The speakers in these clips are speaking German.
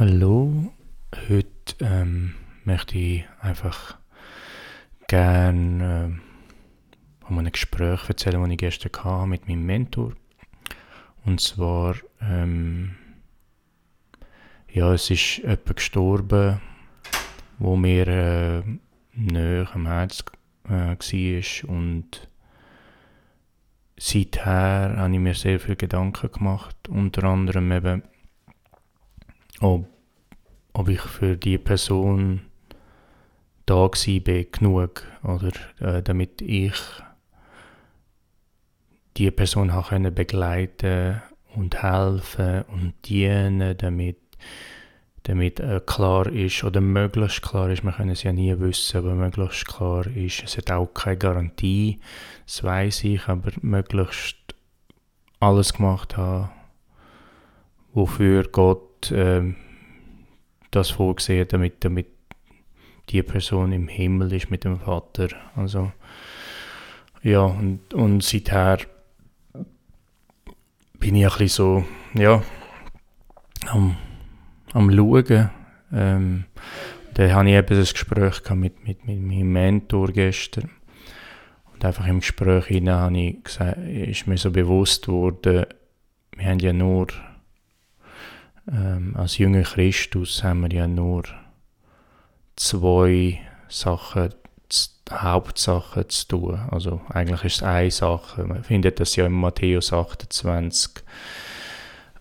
Hallo, heute ähm, möchte ich einfach gerne äh, um ein Gespräch erzählen, das ich gestern hatte mit meinem Mentor. Und zwar, ähm, ja, es ist jemand gestorben, wo mir äh, näher am Herz äh, war und seither habe ich mir sehr viele Gedanken gemacht, unter anderem eben, ob, ob ich für die Person da bin genug oder äh, damit ich die Person auch können begleiten und helfen und dienen, damit damit äh, klar ist oder möglichst klar ist, wir können es ja nie wissen, aber möglichst klar ist, es hat auch keine Garantie, das weiß ich, aber möglichst alles gemacht haben, wofür Gott äh, das vorgesehen damit, damit die Person im Himmel ist mit dem Vater. Also, ja, und, und seither bin ich ein bisschen so, ja, am, am Schauen. Ähm, da hatte ich eben ein Gespräch mit, mit, mit meinem Mentor gestern. Und einfach im Gespräch hinein ich gesagt, ist mir so bewusst geworden, wir haben ja nur, ähm, als jünger Christus haben wir ja nur zwei Sachen, Hauptsachen zu tun. Also eigentlich ist es eine Sache. Man findet das ja in Matthäus 28,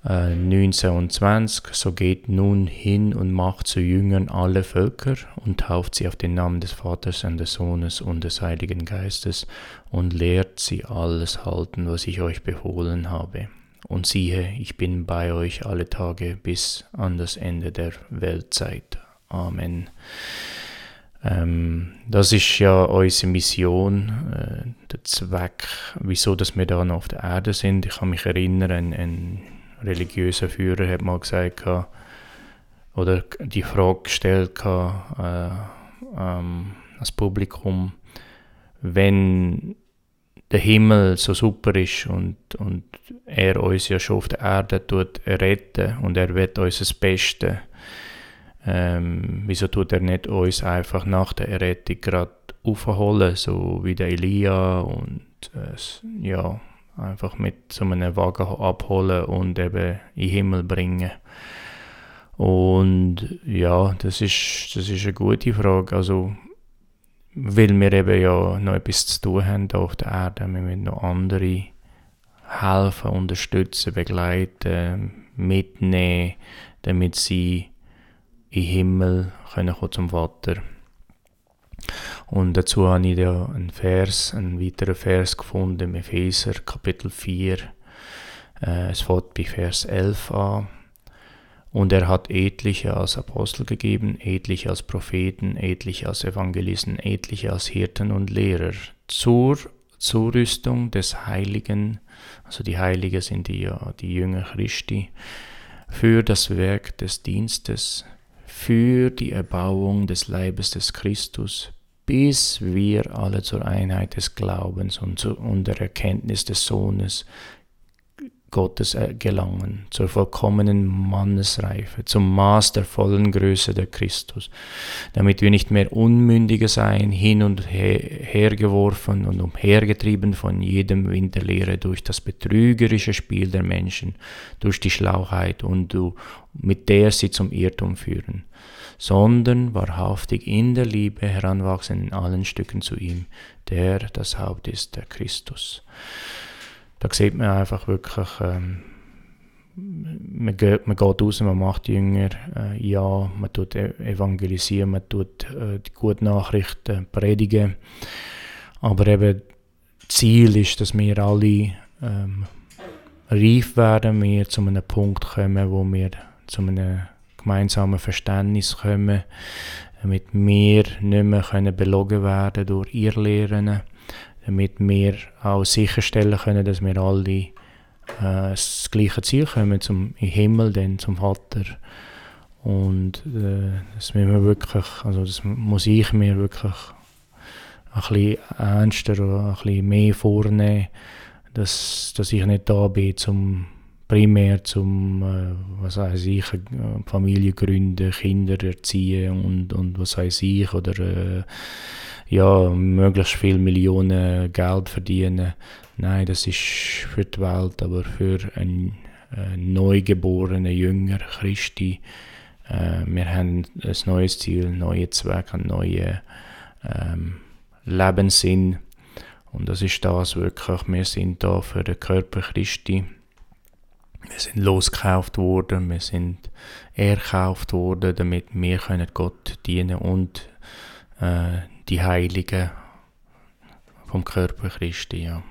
äh, 19 und 20. So geht nun hin und macht zu Jüngern alle Völker und tauft sie auf den Namen des Vaters und des Sohnes und des Heiligen Geistes und lehrt sie alles halten, was ich euch befohlen habe. Und siehe, ich bin bei euch alle Tage bis an das Ende der Weltzeit. Amen. Ähm, das ist ja unsere Mission, äh, der Zweck, wieso dass wir da noch auf der Erde sind. Ich kann mich erinnern, ein, ein religiöser Führer hat mal gesagt, oder die Frage gestellt äh, ähm, als Publikum, wenn der Himmel so super ist und, und er uns ja schon auf der Erde tut retten und er wird uns das Beste ähm, wieso tut er nicht uns einfach nach der Errettung gerade aufholen, so wie der Elia und äh, ja, einfach mit so einem Wagen abholen und eben in den Himmel bringen. Und ja, das ist, das ist eine gute Frage. Also, weil wir eben ja noch etwas zu tun haben hier auf der Erde, wir müssen noch andere helfen, unterstützen, begleiten, mitnehmen, damit sie den Himmel können kommen zum Vater. Und dazu habe ich ja einen Vers, einen weiteren Vers gefunden im Epheser Kapitel 4. Äh, es fängt bei Vers 11 an. Und er hat etliche als Apostel gegeben, etliche als Propheten, etliche als Evangelisten, etliche als Hirten und Lehrer zur Zurüstung des Heiligen, also die Heiligen sind die, die Jünger Christi, für das Werk des Dienstes, für die Erbauung des Leibes des Christus, bis wir alle zur Einheit des Glaubens und, zu, und der Erkenntnis des Sohnes Gottes äh, gelangen, zur vollkommenen Mannesreife, zum Maß der vollen Größe der Christus, damit wir nicht mehr Unmündige seien, hin und her, hergeworfen und umhergetrieben von jedem Wind der Lehre durch das betrügerische Spiel der Menschen, durch die Schlauheit und du, mit der sie zum Irrtum führen, sondern wahrhaftig in der Liebe heranwachsen in allen Stücken zu ihm, der das Haupt ist, der Christus da sieht man einfach wirklich, ähm, man, geht, man geht raus, man macht Jünger, äh, ja, man tut e-, evangelisieren, man tut äh, die guten Nachrichten predigen, aber eben Ziel ist, dass wir alle ähm, reif werden, wir zu einem Punkt kommen, wo wir zu einem gemeinsamen Verständnis kommen, damit wir nicht mehr belogen werden durch Irrlehren, damit wir auch sicherstellen können, dass wir alle äh, das gleiche Ziel kommen, zum Himmel, dann zum Vater. Und äh, das wir wirklich, also das muss ich mir wirklich ein bisschen ernster oder ein bisschen mehr vornehmen, dass, dass ich nicht da bin, zum primär zum, äh, was weiß ich, Familie gründen, Kinder erziehen und, und was weiß ich, oder äh, ja, möglichst viel Millionen Geld verdienen. Nein, das ist für die Welt, aber für einen äh, neugeborenen Jünger Christi. Äh, wir haben ein neues Ziel, neue Zweck, einen neuen ähm, Lebenssinn. Und das ist das wirklich, wir sind da für den Körper Christi. Wir sind losgekauft worden, wir sind erkauft worden, damit wir Gott dienen und äh, die Heiligen vom Körper Christi. Ja.